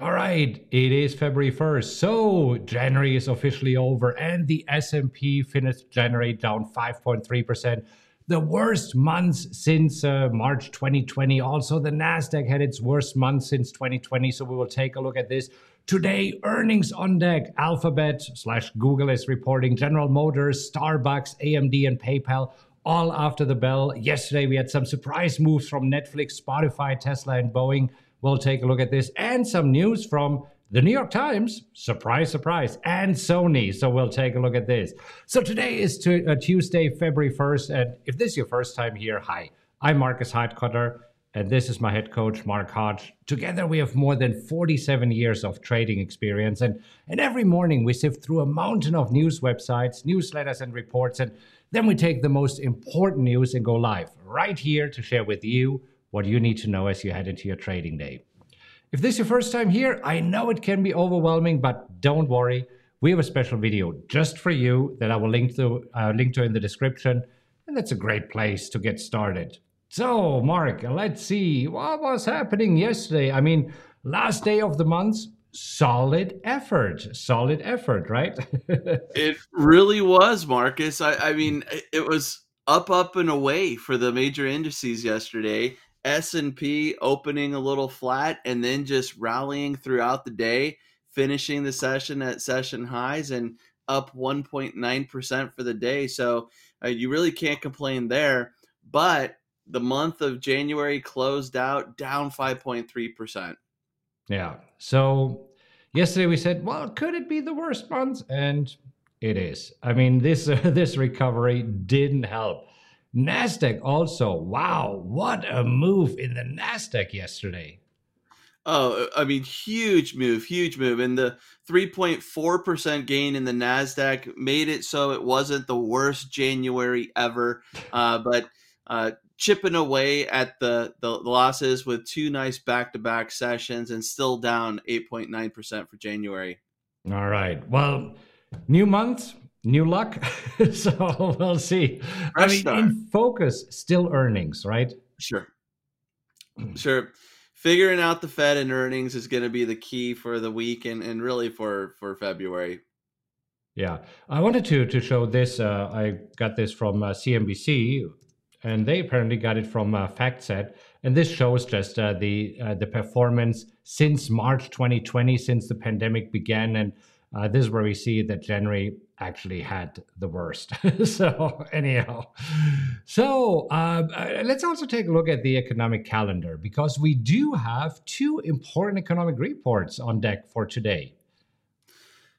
All right, it is February 1st. So, January is officially over and the S&P finished January down 5.3%. The worst months since uh, March 2020. Also, the Nasdaq had its worst month since 2020, so we will take a look at this. Today, earnings on deck. Alphabet slash Google is reporting. General Motors, Starbucks, AMD, and PayPal all after the bell. Yesterday, we had some surprise moves from Netflix, Spotify, Tesla, and Boeing. We'll take a look at this and some news from the New York Times, surprise, surprise, and Sony. So we'll take a look at this. So today is t- uh, Tuesday, February 1st. And if this is your first time here, hi, I'm Marcus Heitkoetter, and this is my head coach, Mark Hodge. Together, we have more than 47 years of trading experience. And, and every morning, we sift through a mountain of news websites, newsletters, and reports. And then we take the most important news and go live right here to share with you what you need to know as you head into your trading day. If this is your first time here, I know it can be overwhelming, but don't worry. We have a special video just for you that I will link to, uh, link to in the description, and that's a great place to get started. So, Mark, let's see what was happening yesterday. I mean, last day of the month, solid effort, solid effort, right? it really was, Marcus. I, I mean, it was up, up, and away for the major indices yesterday. S&P opening a little flat and then just rallying throughout the day, finishing the session at session highs and up 1.9% for the day. So uh, you really can't complain there. But the month of January closed out down 5.3%. Yeah. So yesterday we said, well, could it be the worst month? And it is. I mean, this uh, this recovery didn't help. Nasdaq also. Wow, what a move in the Nasdaq yesterday. Oh, I mean, huge move, huge move. And the 3.4% gain in the NASDAQ made it so it wasn't the worst January ever. Uh, but uh, chipping away at the, the losses with two nice back to back sessions and still down 8.9% for January. All right. Well, new month, new luck. so we'll see. Fresh I mean, start. in focus, still earnings, right? Sure. Sure. Figuring out the Fed and earnings is going to be the key for the week and, and really for, for February. Yeah. I wanted to, to show this. Uh, I got this from uh, CNBC, and they apparently got it from uh, FactSet. And this shows just uh, the uh, the performance since March 2020, since the pandemic began. And uh, this is where we see that January actually had the worst. so anyhow, so uh, uh, let's also take a look at the economic calendar because we do have two important economic reports on deck for today.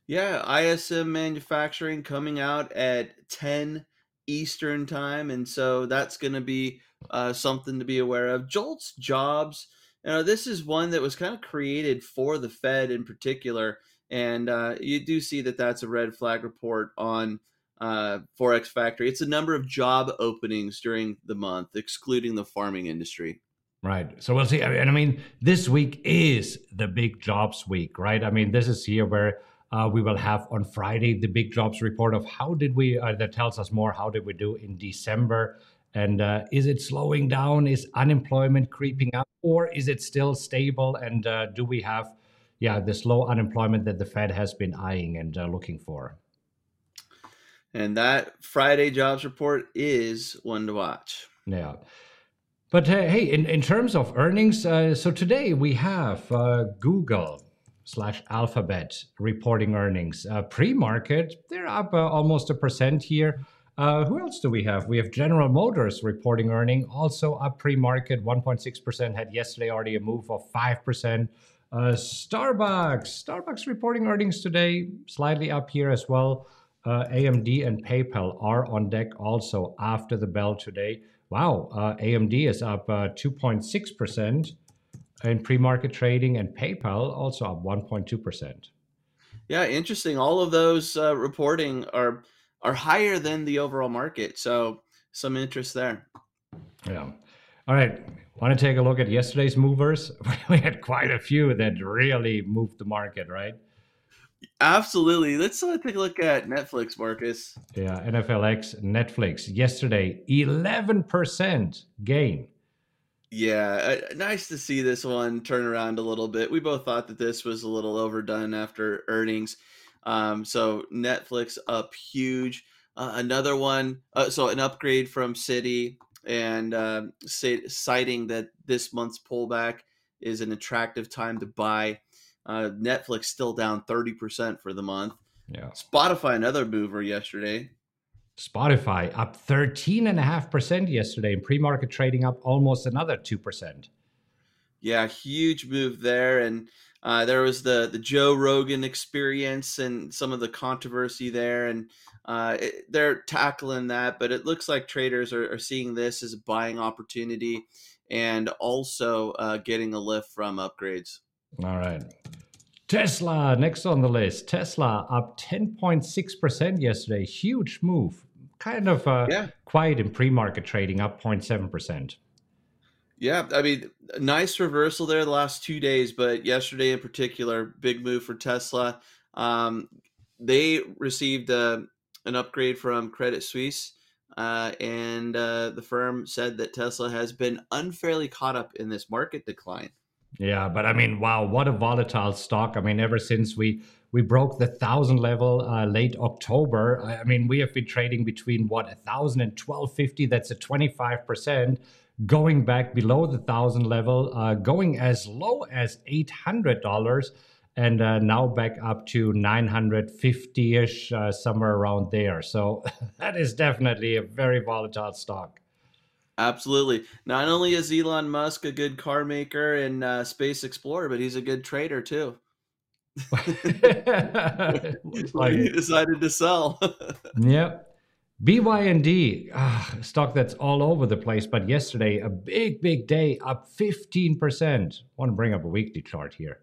Yeah, ISM manufacturing coming out at 10 Eastern time, and so that's going to be uh, something to be aware of. JOLTS jobs. You know, this is one that was kind of created for the Fed in particular and uh, you do see that that's a red flag report on uh, Forex Factory. It's a number of job openings during the month, excluding the farming industry. Right. So we'll see. And I mean, this week is the big jobs week, right? I mean, this is here where uh, we will have on Friday the big jobs report of how did we, uh, that tells us more, how did we do in December? And uh, is it slowing down? Is unemployment creeping up? Or is it still stable? And uh, do we have yeah, this low unemployment that the Fed has been eyeing and uh, looking for. And that Friday jobs report is one to watch. Yeah. But uh, hey, in, in terms of earnings, uh, so today we have uh, Google slash Alphabet reporting earnings. Uh, Pre market, they're up uh, almost a percent here. who else do we have? We have General Motors reporting earning, also up pre market, 1.6%, had yesterday already a move of 5%. Uh, Starbucks, Starbucks reporting earnings today, slightly up here as well. Uh, AMD and PayPal are on deck also after the bell today. Wow, uh, AMD is up 2.6% uh, in pre-market trading, and PayPal also up 1.2%. Yeah, interesting. All of those uh, reporting are are higher than the overall market, so some interest there. Yeah. All right. Want to take a look at yesterday's movers? we had quite a few that really moved the market, right? Absolutely. Let's uh, take a look at Netflix, Marcus. Yeah, NFLX, Netflix. Yesterday, 11% gain. Yeah, uh, nice to see this one turn around a little bit. We both thought that this was a little overdone after earnings. Um, so Netflix up huge. Uh, another one, uh, so an upgrade from Citi and uh, say, citing that this month's pullback is an attractive time to buy. Uh, Netflix still down 30% for the month. Yeah. Spotify, another mover yesterday. Spotify up 13.5% yesterday in pre market trading, up almost another 2%. Yeah, huge move there. And uh, there was the, the Joe Rogan experience and some of the controversy there. And uh, it, they're tackling that, but it looks like traders are, are seeing this as a buying opportunity and also uh, getting a lift from upgrades. All right. Tesla, next on the list. Tesla up 10.6% yesterday. Huge move kind of uh, yeah. quiet in pre-market trading, up 0.7%. Yeah, I mean, nice reversal there the last two days, but yesterday in particular, big move for Tesla. Um, they received uh, an upgrade from Credit Suisse, uh, and uh, the firm said that Tesla has been unfairly caught up in this market decline. Yeah, but I mean, wow, what a volatile stock. I mean, ever since we we broke the thousand level uh, late October. I mean, we have been trading between what a thousand and twelve fifty. That's a twenty five percent. Going back below the thousand level, uh, going as low as eight hundred dollars, and uh, now back up to nine hundred fifty ish, uh, somewhere around there. So that is definitely a very volatile stock. Absolutely. Not only is Elon Musk a good car maker and uh, space explorer, but he's a good trader too. like he decided to sell. yep. BYND, ah, stock that's all over the place, but yesterday a big, big day, up 15%. I want to bring up a weekly chart here.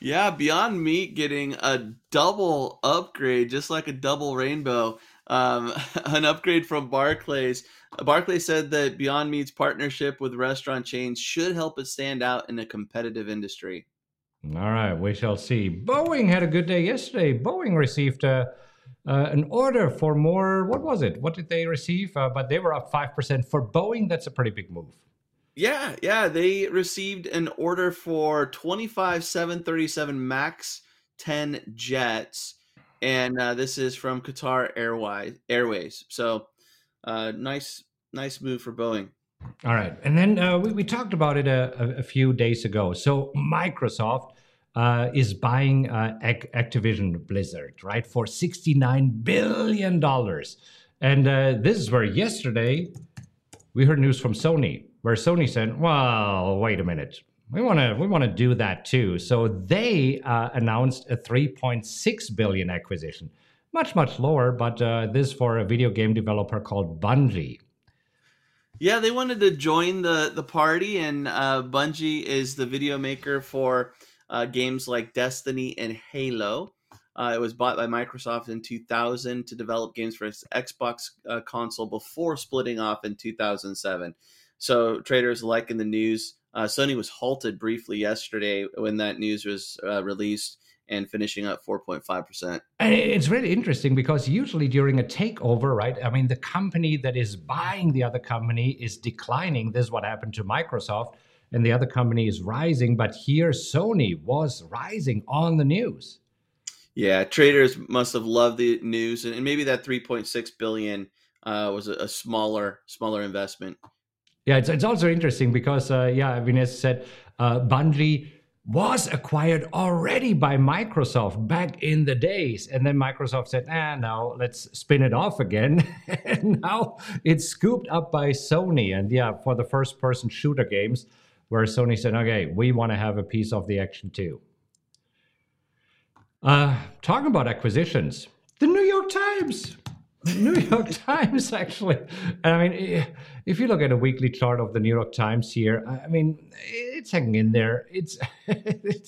Yeah, Beyond Meat getting a double upgrade, just like a double rainbow. Um, an upgrade from Barclays. Barclays said that Beyond Meat's partnership with restaurant chains should help it stand out in a competitive industry. All right, we shall see. Boeing had a good day yesterday. Boeing received a, uh, an order for more. What was it? What did they receive? Uh, but they were up 5%. For Boeing, that's a pretty big move. Yeah, yeah. They received an order for 25 737 MAX 10 jets. And uh, this is from Qatar Airways. Airways. So, uh, nice, nice move for Boeing. All right. And then uh, we, we talked about it a, a, a, few days ago. So Microsoft uh, is buying uh, Activision Blizzard, right, for $69 billion. And uh, this is where yesterday we heard news from Sony, where Sony said, well, wait a minute. We want to we want to do that too. So they uh, announced a 3.6 billion acquisition, much much lower, but uh, this for a video game developer called Bungie. Yeah, they wanted to join the the party, and uh, Bungie is the video maker for uh, games like Destiny and Halo. Uh, it was bought by Microsoft in 2000 to develop games for its Xbox uh, console before splitting off in 2007. So traders like in the news. Uh, Sony was halted briefly yesterday when that news was uh, released and finishing up 4.5%. And it's really interesting because usually during a takeover, right? I mean, the company that is buying the other company is declining. This is what happened to Microsoft, and the other company is rising. But here, Sony was rising on the news. Yeah, traders must have loved the news, and maybe that 3.6 billion uh, was a, a, smaller, smaller investment. Yeah, it's, it's also interesting because, uh, yeah, Viness said uh, Bungie was acquired already by Microsoft back in the days. And then Microsoft said, ah, no, let's spin it off again. and now it's scooped up by Sony. And yeah, for the first person shooter games, where Sony said, okay, we want to have a piece of the action too. Uh, talking about acquisitions, the New York Times The New York Times, actually. I mean, if you look at a weekly chart of the New York Times here, I mean, it's hanging in there. It's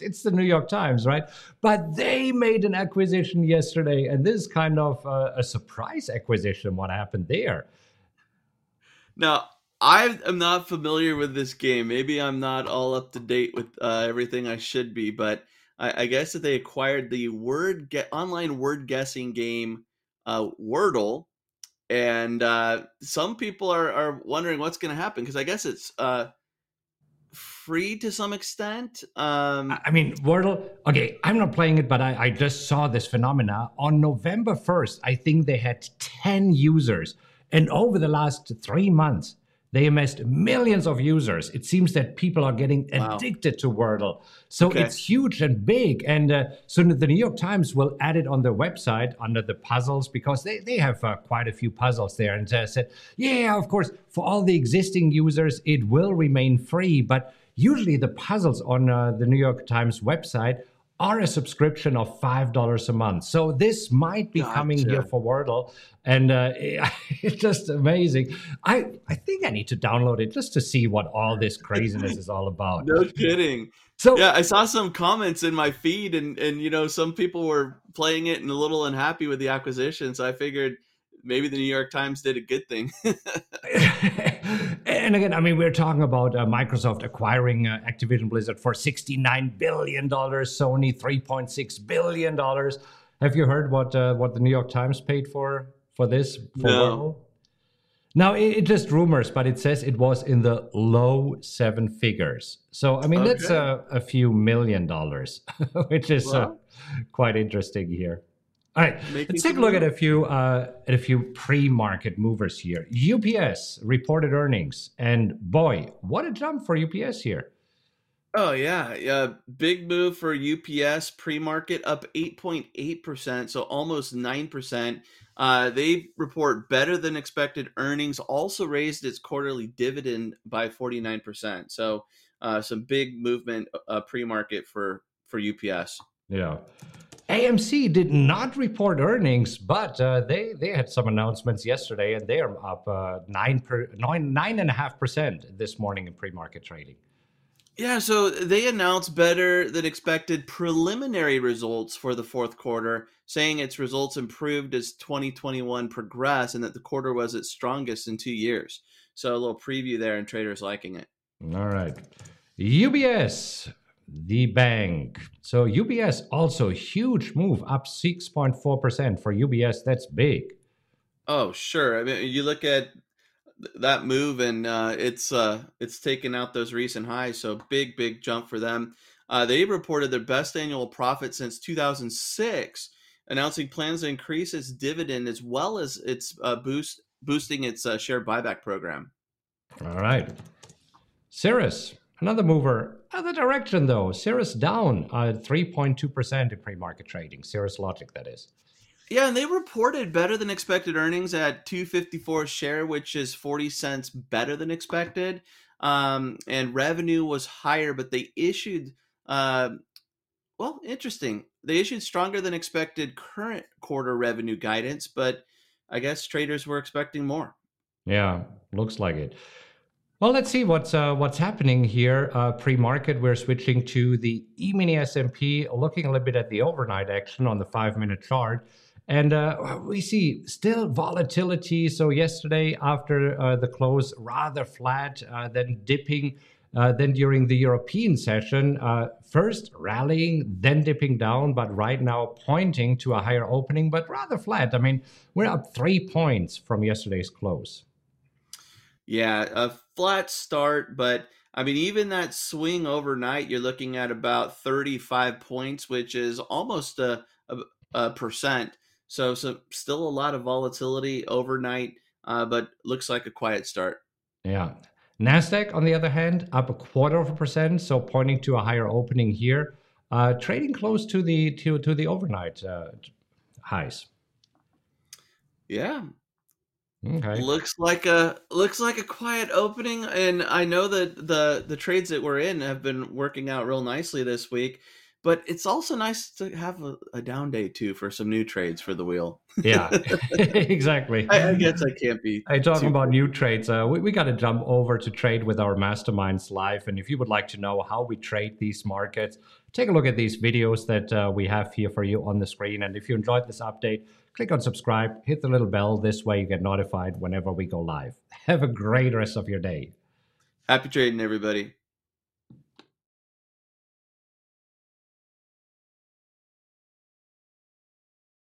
it's the New York Times, right? But they made an acquisition yesterday, and this is kind of a, a surprise acquisition. What happened there? Now, I am not familiar with this game. Maybe I'm not all up to date with uh, everything I should be, but I, I guess that they acquired the word get online word guessing game uh, Wordle, and uh, some people are are wondering what's going to happen because I guess it's uh, free to some extent. Um, I mean, Wordle. Okay, I'm not playing it, but I, I just saw this phenomena on November 1st. I think they had 10 users, and over the last three months, they amassed millions of users. It seems that people are getting wow. addicted to Wordle. So okay. it's huge and big. And uh, so the New York Times will add it on their website under the puzzles because they, they have uh, quite a few puzzles there. And uh, said, yeah, of course, for all the existing users, it will remain free. But usually the puzzles on uh, the New York Times website are a subscription of five dollars a month. So this might be gotcha. coming here for Wordle, and uh, it's just amazing. I I think I need to download it just to see what all this craziness is all about. No kidding. So yeah, I saw some comments in my feed, and and you know some people were playing it and a little unhappy with the acquisition. So I figured maybe the New York Times did a good thing. and again, I mean, we're talking about uh, Microsoft acquiring uh, Activision Blizzard for $69 billion, Sony $3.6 billion. Have you heard what uh, what the New York Times paid for for this? For no. Now, it, it, just rumors, but it says it was in the low seven figures. So, I mean, okay. that's a, a, few million dollars, which is uh, well. quite interesting here. All right, let's take a look at a few uh, at a few pre-market movers here. UPS reported earnings, and boy, what a jump for UPS here! Oh yeah, yeah, big move for UPS pre-market up eight point eight percent, so almost nine percent. Uh, they report better than expected earnings. Also raised its quarterly dividend by forty nine percent. So uh, some big movement uh, pre-market for for UPS. Yeah. AMC did not report earnings, but uh, they they had some announcements yesterday, and they are up uh, nine per nine nine and a half percent this morning in pre-market trading. Yeah, so they announced better than expected preliminary results for the fourth quarter, saying its results improved as 2021 progressed, and that the quarter was its strongest in two years. So a little preview there, and traders liking it. All right, UBS the bank. So UBS also huge move up 6.4% for UBS. That's big. Oh, sure. I mean, you look at that move and uh, it's uh, it's taken out those recent highs. So big, big jump for them. Uh, they reported their best annual profit since 2006, announcing plans to increase its dividend as well as its uh, boost boosting its uh, share buyback program. All right, Cirrus Another mover, other direction though. Cirrus down uh, 3.2% in pre market trading. Cirrus Logic, that is. Yeah, and they reported better than expected earnings at 254 share, which is 40 cents better than expected. Um, and revenue was higher, but they issued, uh, well, interesting. They issued stronger than expected current quarter revenue guidance, but I guess traders were expecting more. Yeah, looks like it. Well, let's see what's uh, what's happening here. Uh, pre-market, we're switching to the E-mini S&P, looking a little bit at the overnight action on the five-minute chart, and uh, we see still volatility. So yesterday, after uh, the close, rather flat, uh, then dipping. Uh, then during the European session, first rallying, then dipping down, but right now pointing to a higher opening, but rather flat. I mean, we're up three points from yesterday's close. Yeah, a flat start, but I mean, even that swing overnight, you're looking at about 35 points, which is almost a, a, a percent. So, so still a lot of volatility overnight, uh, but looks like a quiet start. Yeah. Nasdaq, on the other hand, up a quarter of a percent, so pointing to a higher opening here, uh, trading close to the to to the overnight uh, highs. Yeah, Okay. Looks like a looks like a quiet opening, and I know that the the trades that we're in have been working out real nicely this week. But it's also nice to have a, a down day too for some new trades for the wheel. yeah, exactly. I, I, guess I can't be. I talking about new trades. Uh, we we got to jump over to trade with our masterminds live, and if you would like to know how we trade these markets, take a look at these videos that uh, we have here for you on the screen. And if you enjoyed this update click on subscribe, hit the little bell. This way you get notified whenever we go live. Have a great rest of your day. Happy trading, everybody.